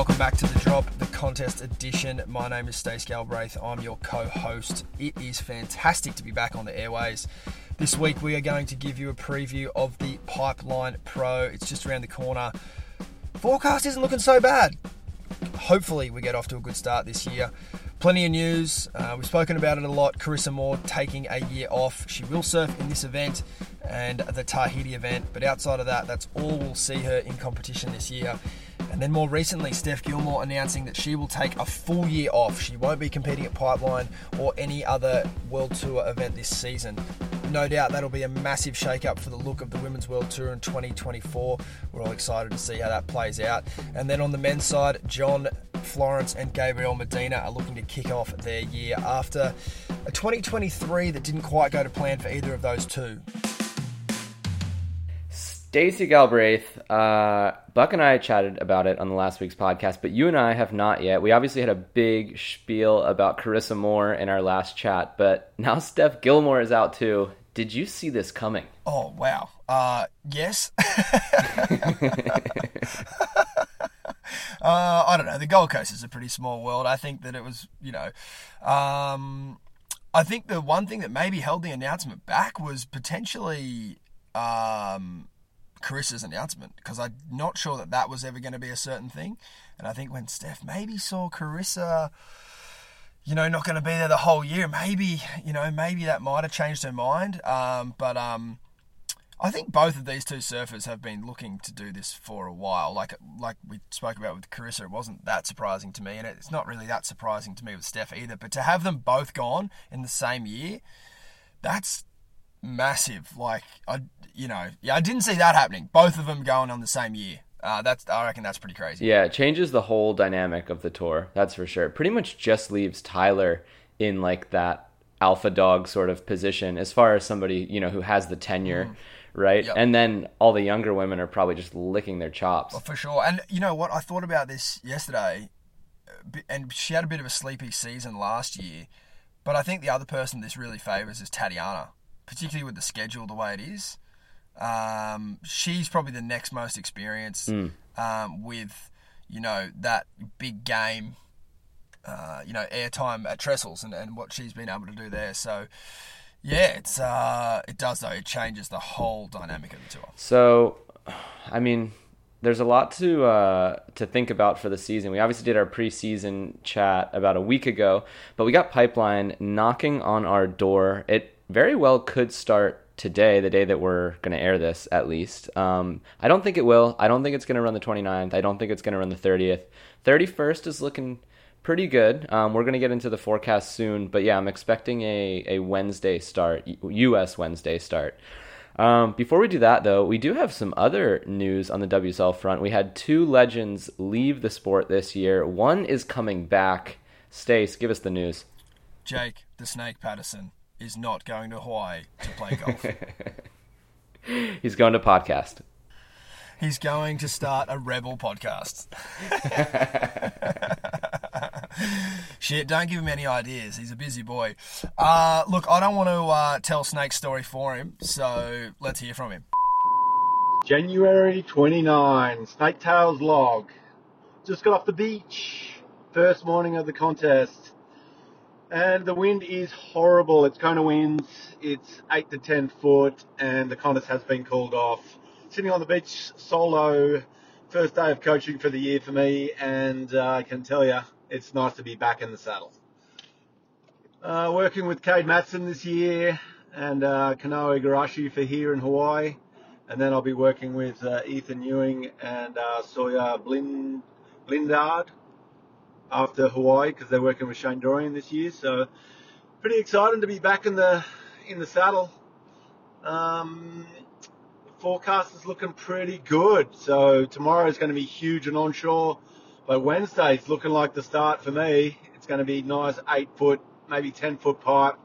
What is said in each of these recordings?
welcome back to the drop, the contest edition. My name is Stace Galbraith. I'm your co-host. It is fantastic to be back on the airways. This week we are going to give you a preview of the Pipeline Pro. It's just around the corner. Forecast isn't looking so bad. Hopefully we get off to a good start this year. Plenty of news. Uh, we've spoken about it a lot. Carissa Moore taking a year off. She will surf in this event and the Tahiti event, but outside of that, that's all we'll see her in competition this year. And then more recently, Steph Gilmore announcing that she will take a full year off. She won't be competing at Pipeline or any other World Tour event this season. No doubt that'll be a massive shake-up for the look of the Women's World Tour in 2024. We're all excited to see how that plays out. And then on the men's side, John Florence and Gabriel Medina are looking to kick off their year after a 2023 that didn't quite go to plan for either of those two. Stacey Galbraith, uh, Buck and I chatted about it on the last week's podcast, but you and I have not yet. We obviously had a big spiel about Carissa Moore in our last chat, but now Steph Gilmore is out too. Did you see this coming? Oh wow! Uh, yes. Uh, I don't know. The Gold Coast is a pretty small world. I think that it was, you know, um, I think the one thing that maybe held the announcement back was potentially um, Carissa's announcement because I'm not sure that that was ever going to be a certain thing. And I think when Steph maybe saw Carissa, you know, not going to be there the whole year, maybe, you know, maybe that might have changed her mind. Um, but um, I think both of these two surfers have been looking to do this for a while. Like like we spoke about with Carissa, it wasn't that surprising to me, and it's not really that surprising to me with Steph either. But to have them both gone in the same year, that's massive. Like I, you know, yeah, I didn't see that happening. Both of them going on the same year. Uh, that's I reckon that's pretty crazy. Yeah, it changes the whole dynamic of the tour. That's for sure. Pretty much just leaves Tyler in like that alpha dog sort of position as far as somebody you know who has the tenure. Mm right? Yep. And then all the younger women are probably just licking their chops. Well, for sure. And you know what? I thought about this yesterday, and she had a bit of a sleepy season last year. But I think the other person this really favours is Tatiana, particularly with the schedule the way it is. Um, she's probably the next most experienced mm. um, with, you know, that big game, uh, you know, airtime at Trestles and, and what she's been able to do there. So, yeah, it's uh, it does though. It changes the whole dynamic of the tour. So, I mean, there's a lot to uh, to think about for the season. We obviously did our preseason chat about a week ago, but we got Pipeline knocking on our door. It very well could start today, the day that we're going to air this, at least. Um, I don't think it will. I don't think it's going to run the 29th. I don't think it's going to run the 30th. 31st is looking pretty good. Um, we're going to get into the forecast soon, but yeah, I'm expecting a, a Wednesday start, U.S. Wednesday start. Um, before we do that, though, we do have some other news on the WSL front. We had two legends leave the sport this year. One is coming back. Stace, give us the news. Jake, the Snake Paterson, is not going to Hawaii to play golf. He's going to podcast. He's going to start a rebel podcast. Shit, don't give him any ideas. He's a busy boy. Uh, look, I don't want to uh, tell Snake's story for him, so let's hear from him. January 29, Snake Tails log. Just got off the beach. First morning of the contest. And the wind is horrible. It's Kona winds. It's 8 to 10 foot, and the contest has been called off. Sitting on the beach solo, first day of coaching for the year for me, and uh, I can tell you, it's nice to be back in the saddle. Uh, working with Cade Matson this year and uh, Kanoa Igarashi for here in Hawaii. And then I'll be working with uh, Ethan Ewing and uh, Sawyer Blind, Blindard after Hawaii because they're working with Shane Dorian this year. So pretty excited to be back in the in the saddle. Um, the forecast is looking pretty good. So tomorrow is going to be huge and onshore. But Wednesday's looking like the start for me. It's going to be nice eight foot, maybe 10 foot pipe,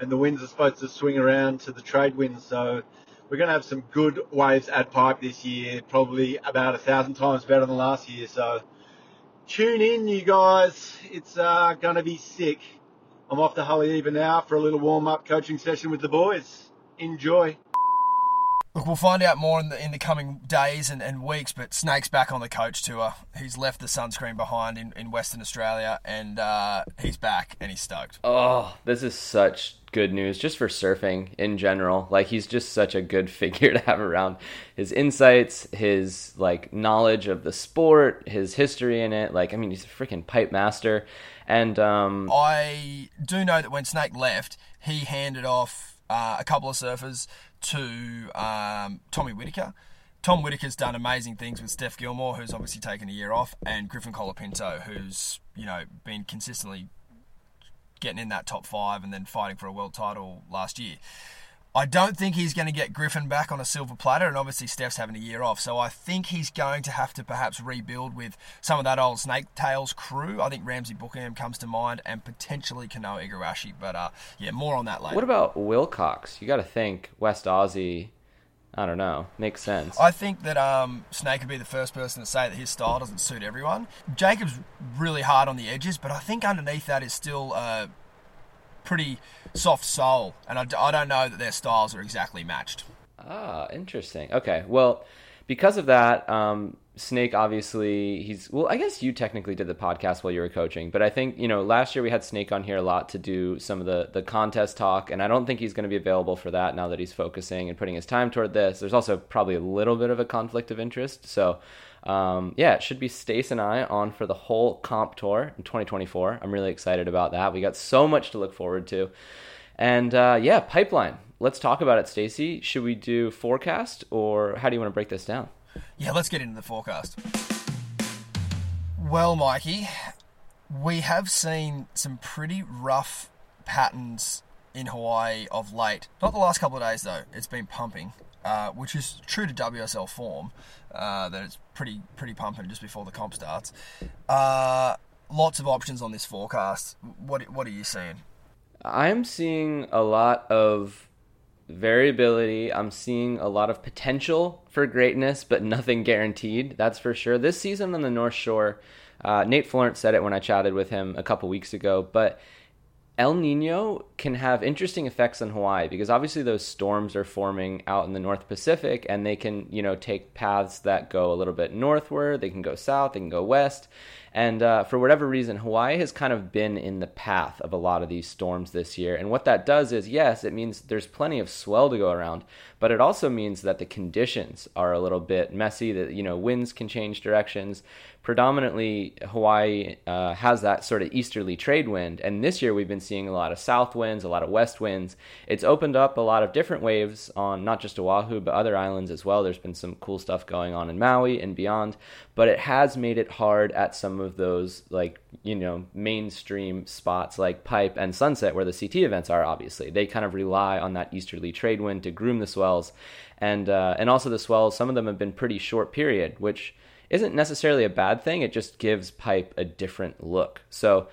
and the winds are supposed to swing around to the trade winds. So we're going to have some good waves at pipe this year, probably about a thousand times better than last year. So tune in, you guys. It's uh, going to be sick. I'm off to Haleiwa now for a little warm up coaching session with the boys. Enjoy. Look, we'll find out more in the in the coming days and, and weeks. But Snake's back on the coach tour. He's left the sunscreen behind in, in Western Australia, and uh, he's back and he's stoked. Oh, this is such good news just for surfing in general. Like he's just such a good figure to have around. His insights, his like knowledge of the sport, his history in it. Like I mean, he's a freaking pipe master. And um, I do know that when Snake left, he handed off uh, a couple of surfers to um, Tommy Whitaker. Tom Whitaker's done amazing things with Steph Gilmore, who's obviously taken a year off, and Griffin Colapinto, who's you know been consistently getting in that top five and then fighting for a world title last year. I don't think he's going to get Griffin back on a silver platter, and obviously Steph's having a year off, so I think he's going to have to perhaps rebuild with some of that old Snake Tails crew. I think Ramzi Boukhiam comes to mind, and potentially Kanoa Igarashi, but uh, yeah, more on that later. What about Wilcox? You got to think West Aussie. I don't know. Makes sense. I think that um, Snake would be the first person to say that his style doesn't suit everyone. Jacob's really hard on the edges, but I think underneath that is still uh, pretty soft soul, and I, I don't know that their styles are exactly matched. Ah, interesting. Okay, well, because of that, um, Snake obviously he's well. I guess you technically did the podcast while you were coaching, but I think you know last year we had Snake on here a lot to do some of the the contest talk, and I don't think he's going to be available for that now that he's focusing and putting his time toward this. There's also probably a little bit of a conflict of interest, so um, yeah, it should be Stace and I on for the whole comp tour in 2024. I'm really excited about that. We got so much to look forward to. And uh, yeah, pipeline. Let's talk about it, Stacy. Should we do forecast or how do you want to break this down? Yeah, let's get into the forecast. Well, Mikey, we have seen some pretty rough patterns in Hawaii of late. Not the last couple of days, though. It's been pumping, uh, which is true to WSL form. Uh, that it's pretty pretty pumping just before the comp starts. Uh, lots of options on this forecast. What what are you seeing? I'm seeing a lot of variability. I'm seeing a lot of potential for greatness, but nothing guaranteed. That's for sure. This season on the North Shore, uh, Nate Florence said it when I chatted with him a couple weeks ago, but El Nino can have interesting effects on Hawaii because obviously those storms are forming out in the North Pacific and they can, you know, take paths that go a little bit northward, they can go south, they can go west. And uh, for whatever reason, Hawaii has kind of been in the path of a lot of these storms this year. And what that does is, yes, it means there's plenty of swell to go around, but it also means that the conditions are a little bit messy. That you know, winds can change directions. Predominantly, Hawaii uh, has that sort of easterly trade wind, and this year we've been seeing a lot of south winds, a lot of west winds. It's opened up a lot of different waves on not just Oahu but other islands as well. There's been some cool stuff going on in Maui and beyond, but it has made it hard at some of those like you know mainstream spots like Pipe and Sunset where the CT events are. Obviously, they kind of rely on that easterly trade wind to groom the swells, and uh, and also the swells. Some of them have been pretty short period, which isn't necessarily a bad thing. It just gives Pipe a different look. So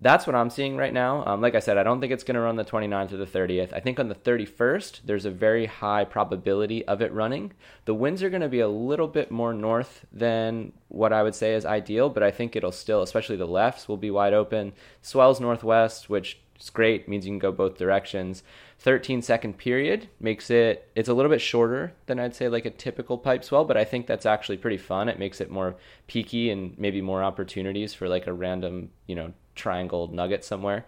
that's what I'm seeing right now. Um, like I said, I don't think it's going to run the 29th or the 30th. I think on the 31st, there's a very high probability of it running. The winds are going to be a little bit more north than what I would say is ideal, but I think it'll still, especially the lefts, will be wide open. Swells northwest, which is great, means you can go both directions. 13 second period makes it it's a little bit shorter than I'd say like a typical pipe swell, but I think that's actually pretty fun. It makes it more peaky and maybe more opportunities for like a random, you know, triangle nugget somewhere.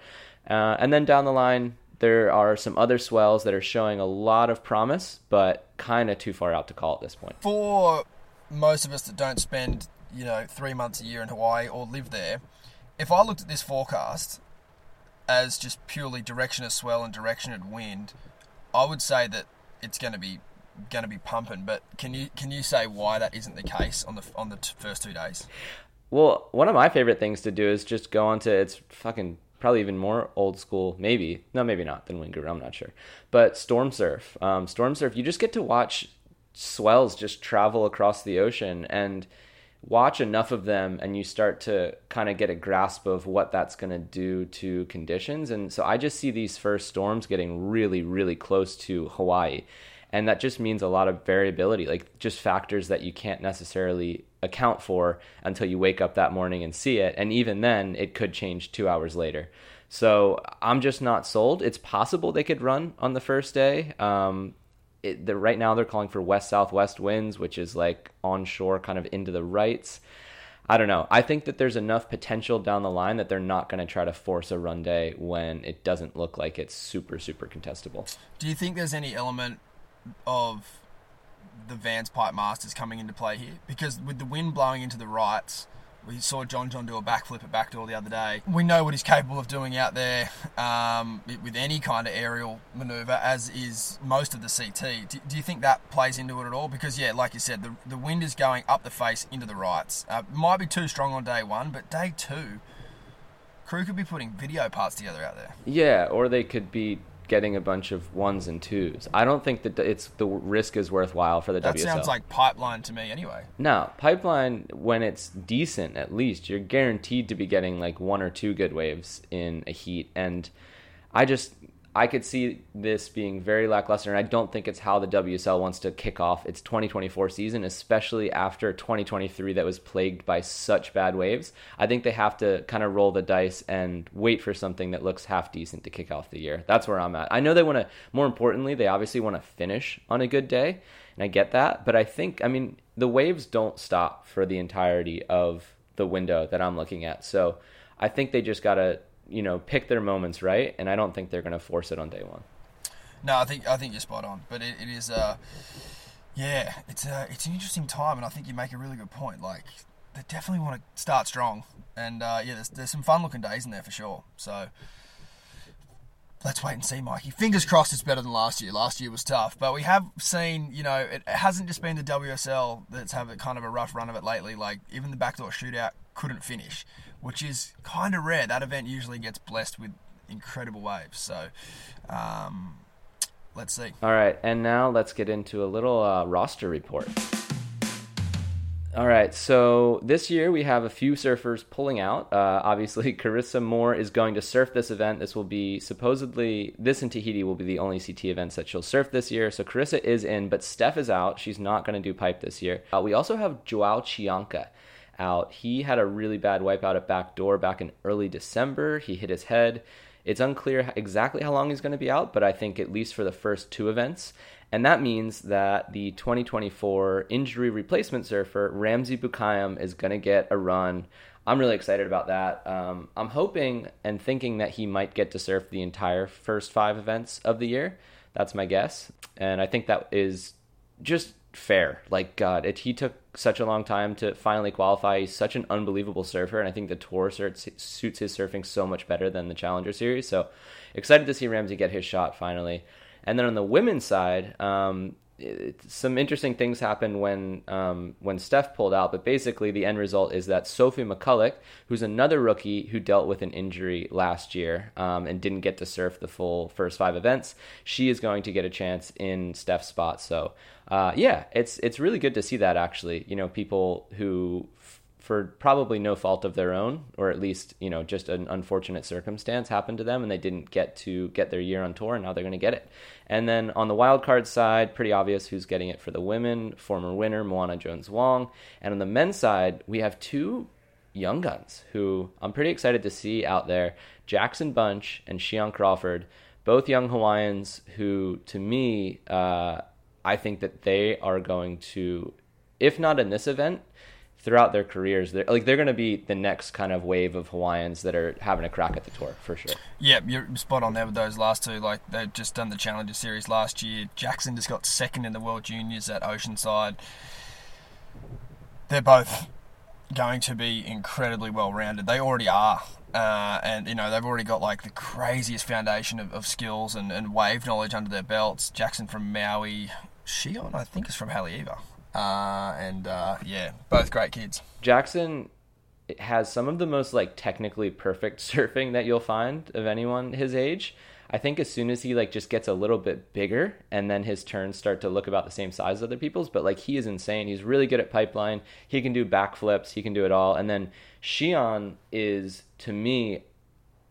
Uh, and then down the line, there are some other swells that are showing a lot of promise, but kind of too far out to call at this point. For most of us that don't spend, you know, three months a year in Hawaii or live there, if I looked at this forecast as just purely direction of swell and direction of wind, I would say that it's going to be going to be pumping. But can you can you say why that isn't the case on the on the t- first two days? Well, one of my favorite things to do is just go onto it's fucking probably even more old school, maybe no, maybe not than Winger. I'm not sure, but storm surf. Um, storm surf, you just get to watch swells just travel across the ocean and watch enough of them and you start to kind of get a grasp of what that's going to do to conditions. And so i just see these first storms getting really really close to hawaii. And that just means a lot of variability like just factors that you can't necessarily account for until you wake up that morning and see it. And even then it could change 2 hours later. So i'm just not sold. It's possible they could run on the first day. Um, it, the, right now they're calling for west southwest winds, which is like onshore, kind of into the rights. I don't know. I think that there's enough potential down the line that they're not going to try to force a run day when it doesn't look like it's super, super contestable. Do you think there's any element of the Vans Pipe Masters coming into play here? Because with the wind blowing into the rights, we saw John John do a backflip at backdoor the other day. We know what he's capable of doing out there um, with any kind of aerial maneuver, as is most of the CT. Do, do, you think that plays into it at all? Because, yeah, like you said, the, the wind is going up the face into the rights. Uh, might be too strong on day one, but day two, crew could be putting video parts together out there. Yeah, or they could be getting a bunch of ones and twos. I don't think that it's the risk is worthwhile for the that WSL. That sounds like pipeline to me, anyway. No, pipeline when it's decent, at least you're guaranteed to be getting like one or two good waves in a heat, and I just I could see this being very lackluster, and I don't think it's how the WSL wants to kick off its 2024 season, especially after 2023 that was plagued by such bad waves. I think they have to kind of roll the dice and wait for something that looks half decent to kick off the year. That's where I'm at. I know they want to, more importantly, they obviously want to finish on a good day, and I get that, but I think, I mean, the waves don't stop for the entirety of the window that I'm looking at. So I think they just got to you know pick their moments right, and I don't think they're going to force it on day one. No, I think I think you're spot on, but it, it is uh yeah, it's a, it's an interesting time, and I think you make a really good point. Like they definitely want to start strong, and uh, yeah, there's there's some fun looking days in there for sure. So let's wait and see, Mikey. Fingers crossed it's better than last year. Last year was tough, but we have seen, you know, it hasn't just been the WSL that's had a kind of a rough run of it lately. Like even the backdoor shootout couldn't finish, which is kind of rare. That event usually gets blessed with incredible waves. So. Um, let's see. All right, and now let's get into a little uh, roster report. All right, so this year we have a few surfers pulling out. Uh, obviously, Carissa Moore is going to surf this event. This will be supposedly, this in Tahiti will be the only CT events that she'll surf this year. So Carissa is in, but Steph is out. She's not going to do pipe this year. Uh, we also have Joao Chianca out. He had a really bad wipeout at backdoor back in early December. He hit his head. It's unclear exactly how long he's going to be out, but I think at least for the first two events. And that means that the 2024 injury replacement surfer, Ramzi Boukhiam, is going to get a run. I'm really excited about that. Um, I'm hoping and thinking that he might get to surf the entire first five events of the year. That's my guess. And I think that is just fair. Like, God, it, he took such a long time to finally qualify. He's such an unbelievable surfer. And I think the tour suits his surfing so much better than the Challenger Series. So excited to see Ramzi get his shot finally. And then on the women's side, um, it, some interesting things happened when um, when Steph pulled out. But basically, the end result is that Sophie McCulloch, who's another rookie who dealt with an injury last year um, and didn't get to surf the full first five events, she is going to get a chance in Steph's spot. So, uh, yeah, it's it's really good to see that actually. You know, people who for probably no fault of their own, or at least you know just an unfortunate circumstance happened to them, and they didn't get to get their year on tour, and now they're going to get it. And then on the wild card side, pretty obvious who's getting it for the women. Former winner Moana Jones Wong, and on the men's side, we have two young guns who I'm pretty excited to see out there: Jackson Bunch and Shion Crawford, both young Hawaiians who, to me, uh, I think that they are going to, if not in this event throughout their careers, they're like they're going to be the next kind of wave of Hawaiians that are having a crack at the tour for sure. Yeah, you're spot on there with those last two. Like they've just done the Challenger Series last year. Jackson just got second in the World Juniors at Oceanside. They're both going to be incredibly well rounded. They already are. Uh, and you know they've already got like the craziest foundation of, of skills and, and wave knowledge under their belts. Jackson from Maui, Shion I think is from Haleiwa. Uh, and uh, yeah, both great kids. Jackson has some of the most like technically perfect surfing that you'll find of anyone his age. I think as soon as he like just gets a little bit bigger and then his turns start to look about the same size as other people's, but like he is insane. He's really good at pipeline. He can do backflips. He can do it all. And then Shion is to me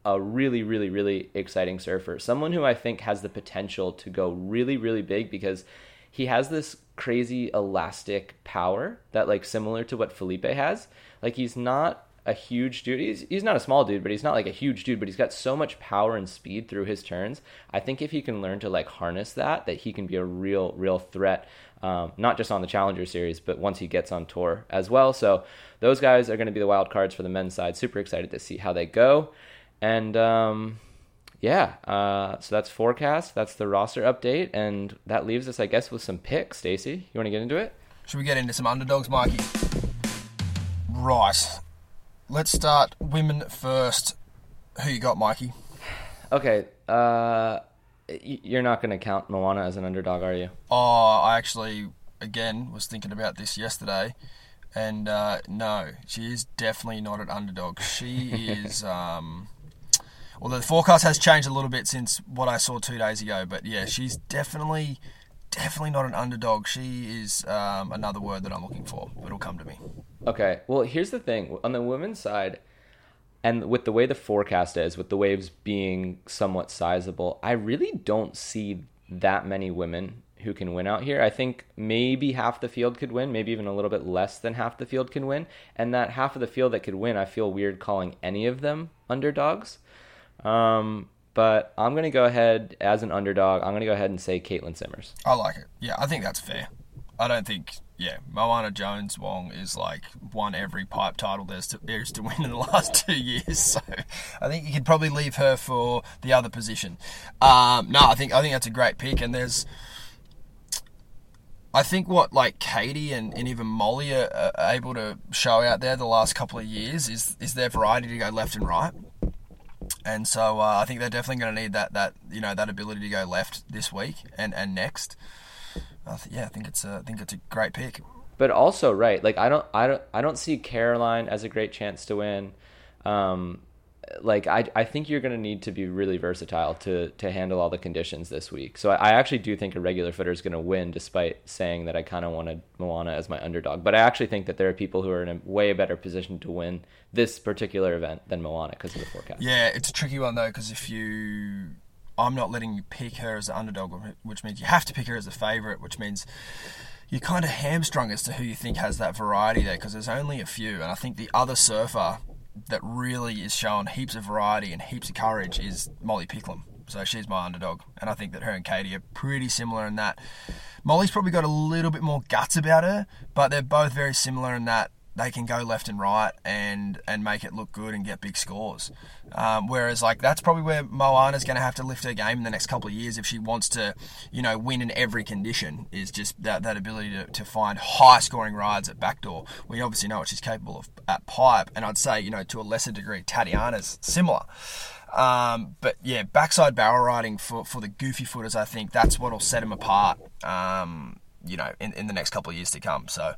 a really, really, really exciting surfer. Someone who I think has the potential to go really, really big because he has this crazy elastic power that like similar to what Felipe has. Like he's not a huge dude. He's he's not a small dude, but he's not like a huge dude. But he's got so much power and speed through his turns. I think if he can learn to like harness that, that he can be a real real threat. Um, not just on the Challenger Series, but once he gets on tour as well. So those guys are going to be the wild cards for the men's side. Super excited to see how they go. And um, yeah, uh, so that's forecast. That's the roster update, and that leaves us, I guess, with some picks. Stacy, you want to get into it? Should we get into some underdogs, Mikey? Right. Let's start women first. Who you got, Mikey? Okay. Uh, you're not going to count Moana as an underdog, are you? Oh, I actually, again, was thinking about this yesterday. And uh, no, she is definitely not an underdog. She is. Um, well, the forecast has changed a little bit since what I saw two days ago, but yeah, she's definitely, definitely not an underdog. She is um, another word that I'm looking for. It'll come to me. Okay. Well, here's the thing on the women's side, and with the way the forecast is, with the waves being somewhat sizable, I really don't see that many women who can win out here. I think maybe half the field could win, maybe even a little bit less than half the field can win. And that half of the field that could win, I feel weird calling any of them underdogs. Um, but I'm going to go ahead as an underdog. I'm going to go ahead and say Caitlin Simmers. I like it. Yeah, I think that's fair. I don't think, yeah, Moana Jones Wong is like won every pipe title there's to, there's to win in the last two years. So I think you could probably leave her for the other position. Um, no, I think I think that's a great pick. And there's, I think what like Katie and, and even Molly are, are able to show out there the last couple of years is is their variety to go left and right and so uh, I think they're definitely going to need that that you know that ability to go left this week and and next. Yeah, I think it's a I think it's a great pick. But also, right? Like I don't I don't I don't see Caroline as a great chance to win. Um, like I, I think you're going to need to be really versatile to to handle all the conditions this week. So I, I actually do think a regular footer is going to win, despite saying that I kind of wanted Moana as my underdog. But I actually think that there are people who are in a way better position to win this particular event than Moana because of the forecast. Yeah, it's a tricky one though because if you, I'm not letting you pick her as an underdog, which means you have to pick her as a favorite, which means you're kind of hamstrung as to who you think has that variety there because there's only a few, and I think the other surfer that really is showing heaps of variety and heaps of courage is Molly Picklum. So she's my underdog, and I think that her and Katie are pretty similar in that. Molly's probably got a little bit more guts about her, but they're both very similar in that they can go left and right and and make it look good and get big scores. Um, whereas like that's probably where Moana's going to have to lift her game in the next couple of years if she wants to, you know, win in every condition. Is just that that ability to, to find high scoring rides at backdoor. We obviously know what she's capable of at pipe, and I'd say you know to a lesser degree Tatiana's similar. Um, but yeah, backside barrel riding for, for the goofy footers, I think that's what'll set them apart. Um, you know, in, in the next couple of years to come. So,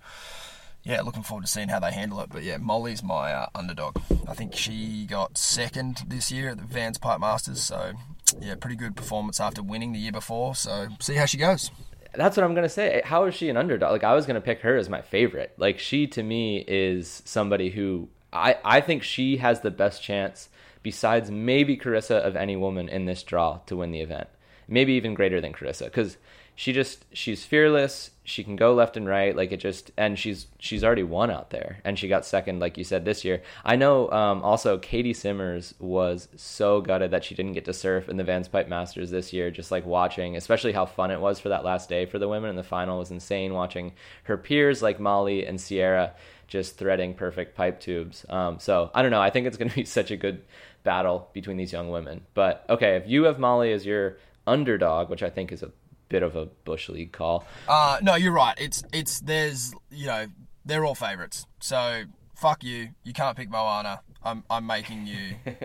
yeah, looking forward to seeing how they handle it. But yeah, Molly's my uh, underdog. I think she got second this year at the Vans Pipe Masters. So yeah, pretty good performance after winning the year before. So see how she goes. That's what I'm gonna say. How is she an underdog? Like I was gonna pick her as my favorite. Like she to me is somebody who I I think she has the best chance besides maybe Carissa of any woman in this draw to win the event. Maybe even greater than Carissa because she just she's fearless she can go left and right like it just and she's she's already won out there and she got second like you said this year. I know um, also katie simmers was so gutted that she didn't get to surf in the vans pipe masters this year just like watching especially how fun it was for that last day for the women in the final was insane watching her peers like molly and sierra just threading perfect pipe tubes. Um, so i don't know i think it's going to be such a good battle between these young women. But okay if you have molly as your underdog which i think is a bit of a bush league call. Uh, no, you're right. It's it's there's you know they're all favourites. So fuck you. You can't pick Moana. I'm I'm making you.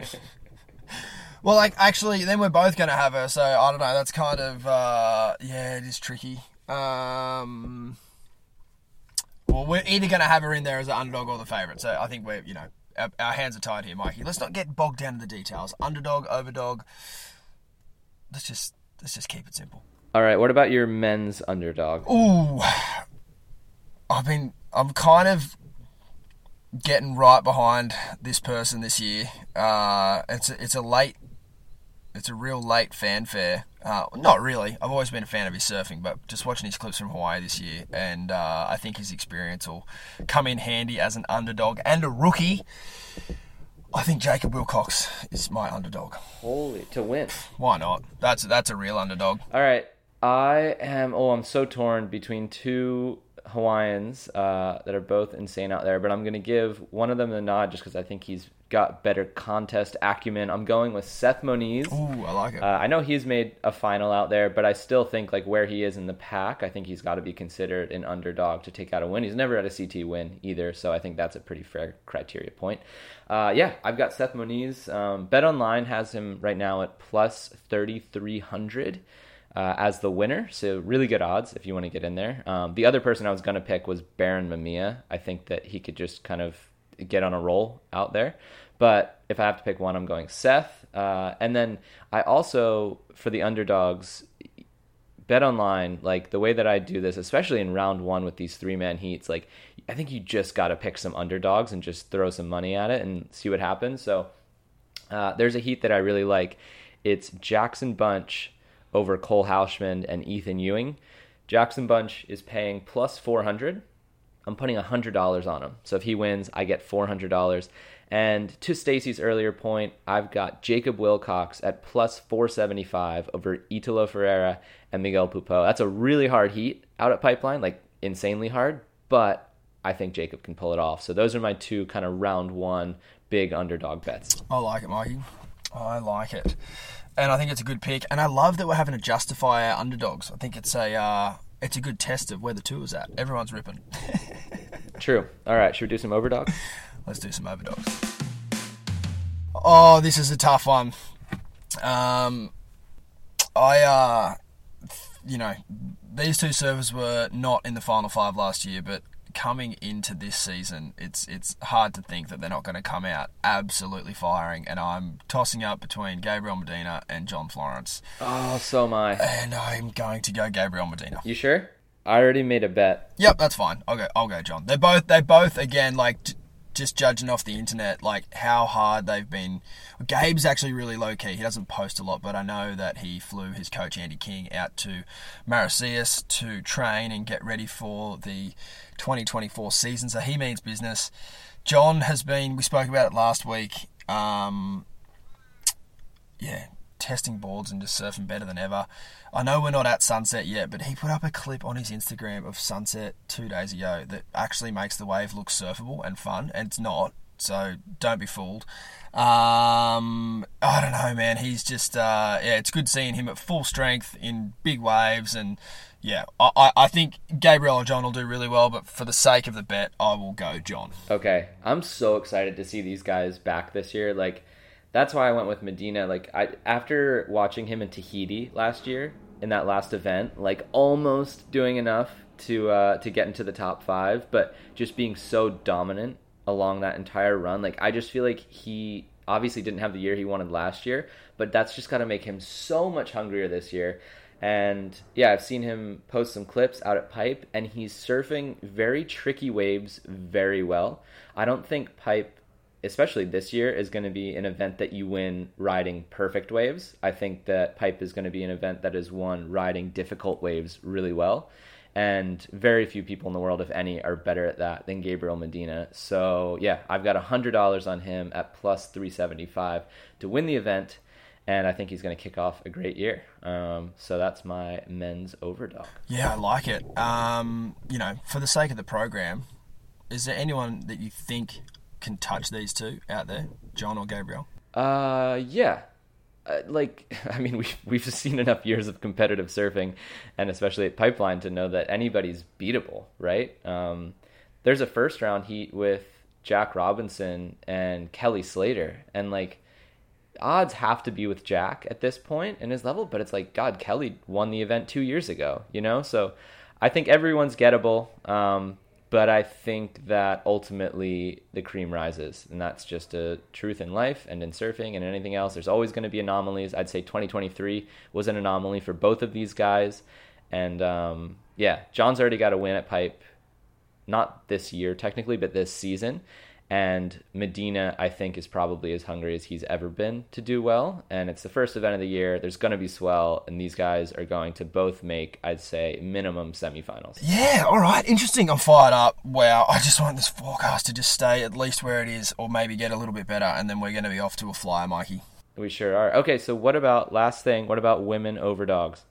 well, like actually, then we're both gonna have her. So I don't know. That's kind of uh, yeah, it is tricky. Um, well, we're either gonna have her in there as an underdog or the favourite. So I think we're you know our, our hands are tied here, Mikey. Let's not get bogged down in the details. Underdog, overdog. Let's just let's just keep it simple. All right. What about your men's underdog? Ooh, I've been. I'm kind of getting right behind this person this year. Uh, it's a, it's a late it's a real late fanfare. Uh, not really. I've always been a fan of his surfing, but just watching his clips from Hawaii this year, and uh, I think his experience will come in handy as an underdog and a rookie. I think Jacob Wilcox is my underdog. Holy to win. Why not? That's that's a real underdog. All right. I am. Oh, I'm so torn between two Hawaiians uh, that are both insane out there, but I'm going to give one of them the nod just because I think he's got better contest acumen. I'm going with Seth Moniz. Ooh, I like it. Uh, I know he's made a final out there, but I still think like where he is in the pack, I think he's got to be considered an underdog to take out a win. He's never had a CT win either, so I think that's a pretty fair criteria point. Uh, yeah, I've got Seth Moniz. Um, Bet Online has him right now at plus thirty three hundred. Uh, as the winner. So really good odds if you want to get in there. Um, the other person I was going to pick was Barron Mamiya. I think that he could just kind of get on a roll out there. But if I have to pick one, I'm going Seth. Uh, and then I also for the underdogs. Bet online, like the way that I do this, especially in round one with these three man heats, like I think you just got to pick some underdogs and just throw some money at it and see what happens. So uh, there's a heat that I really like. It's Jackson Bunch over Cole Houshmand and Ethan Ewing. Jackson Bunch is paying plus 400. I'm putting $100 on him. So if he wins, I get $400. And to Stacy's earlier point, I've got Jacob Wilcox at plus 475 over Italo Ferreira and Miguel Pupo. That's a really hard heat out at Pipeline, like insanely hard, but I think Jacob can pull it off. So those are my two kind of round one big underdog bets. I like it, Mikey. I like it and I think it's a good pick. And I love that we're having to justify our underdogs. I think it's a uh, it's a good test of where the tour's at. Everyone's ripping. True. All right, should we do some overdogs? Let's do some overdogs. Oh, this is a tough one. Um, I uh, you know, these two servers were not in the final five last year, but coming into this season, it's it's hard to think that they're not going to come out absolutely firing. And I'm tossing up between Gabriel Medina and John Florence. Oh, so am I. And I'm going to go Gabriel Medina. You sure? I already made a bet. Yep, that's fine. I'll go. I'll go John. They're both. They both again like. T- just judging off the internet, like how hard they've been. Gabe's actually really low key. He doesn't post a lot, but I know that he flew his coach Andy King out to Maresias to train and get ready for the 2024 season. So he means business. John has been. We spoke about it last week. Um, yeah, testing boards and just surfing better than ever. I know we're not at sunset yet, but he put up a clip on his Instagram of sunset two days ago that actually makes the wave look surfable and fun, and it's not. So don't be fooled. Um, I don't know, man. He's just uh, yeah, it's good seeing him at full strength in big waves, and yeah, I, I think Gabriel or John will do really well. But for the sake of the bet, I will go John. Okay, I'm so excited to see these guys back this year. Like that's why I went with Medina. Like I after watching him in Tahiti last year in that last event, like almost doing enough to uh, to get into the top five, but just being so dominant along that entire run. Like I just feel like he obviously didn't have the year he wanted last year, but that's just got to make him so much hungrier this year. And yeah, I've seen him post some clips out at Pipe, and he's surfing very tricky waves very well. I don't think Pipe especially this year, is going to be an event that you win riding perfect waves. I think that Pipe is going to be an event that is won riding difficult waves really well. And very few people in the world, if any, are better at that than Gabriel Medina. So, yeah, I've got $100 on him at plus 375 to win the event. And I think he's going to kick off a great year. Um, so that's my men's overdog. Yeah, I like it. Um, you know, for the sake of the program, is there anyone that you think can touch these two out there, John or Gabriel? Uh, yeah. Uh, like, I mean, we've, we've seen enough years of competitive surfing, and especially at Pipeline, to know that anybody's beatable, right? Um, there's a first round heat with Jack Robinson and Kelly Slater, and like, odds have to be with Jack at this point in his level, but it's like, God, Kelly won the event two years ago, you know? So I think everyone's gettable. Um, but I think that ultimately the cream rises, and that's just a truth in life and in surfing and anything else. There's always going to be anomalies. I'd say 2023 was an anomaly for both of these guys, and um, yeah, John's already got a win at Pipe, not this year technically, but this season. And Medina, I think, is probably as hungry as he's ever been to do well. And it's the first event of the year. There's going to be swell, and these guys are going to both make, I'd say, minimum semifinals. Yeah, all right. Interesting. I'm fired up. Wow. I just want this forecast to just stay at least where it is, or maybe get a little bit better, and then we're going to be off to a flyer, Mikey. We sure are. Okay, so what about, last thing, what about women over dogs?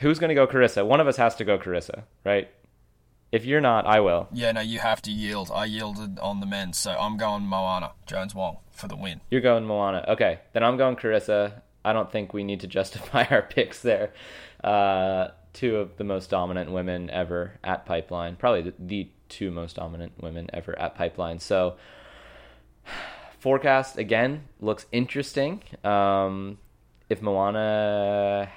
Who's going to go Carissa? One of us has to go Carissa, right? If you're not, I will. Yeah, no, you have to yield. I yielded on the men, so I'm going Moana Jones Wong for the win. You're going Moana. Okay, then I'm going Carissa. I don't think we need to justify our picks there. Uh, two of the most dominant women ever at Pipeline, probably the, the two most dominant women ever at Pipeline. So, forecast again looks interesting. Um, if Moana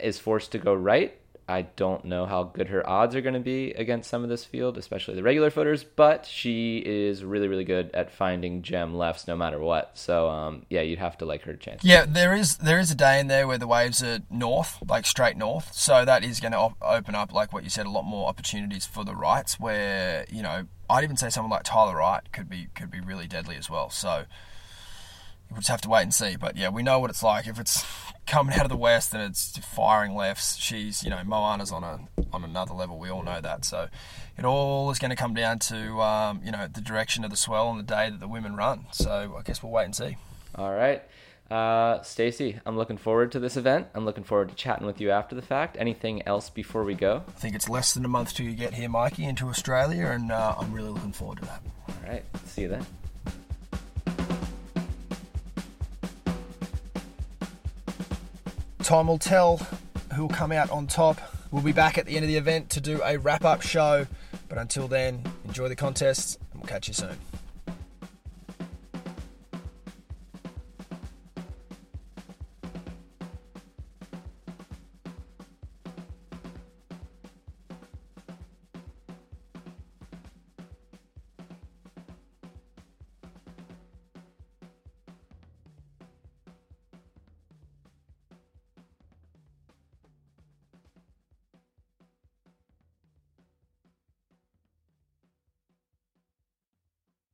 is forced to go right, I don't know how good her odds are going to be against some of this field, especially the regular footers, but she is really, really good at finding gem lefts no matter what. So, um, yeah, you'd have to like her chance. Yeah, there is there is a day in there where the waves are north, like straight north. So that is going to op- open up, like what you said, a lot more opportunities for the rights. Where you know, I'd even say someone like Tyler Wright could be could be really deadly as well. So we'll just have to wait and see. But yeah, we know what it's like. If it's coming out of the west and it's firing lefts, she's you know Moana's on a on another level. We all know that. So it all is going to come down to um, you know the direction of the swell on the day that the women run. So I guess we'll wait and see. All right. Uh, Stacy, I'm looking forward to this event. I'm looking forward to chatting with you after the fact. Anything else before we go? I think it's less than a month till you get here, Mikey, into Australia, and uh, I'm really looking forward to that. All right. See you then. Time will tell who will come out on top. We'll be back at the end of the event to do a wrap up show. But until then, enjoy the contest and we'll catch you soon.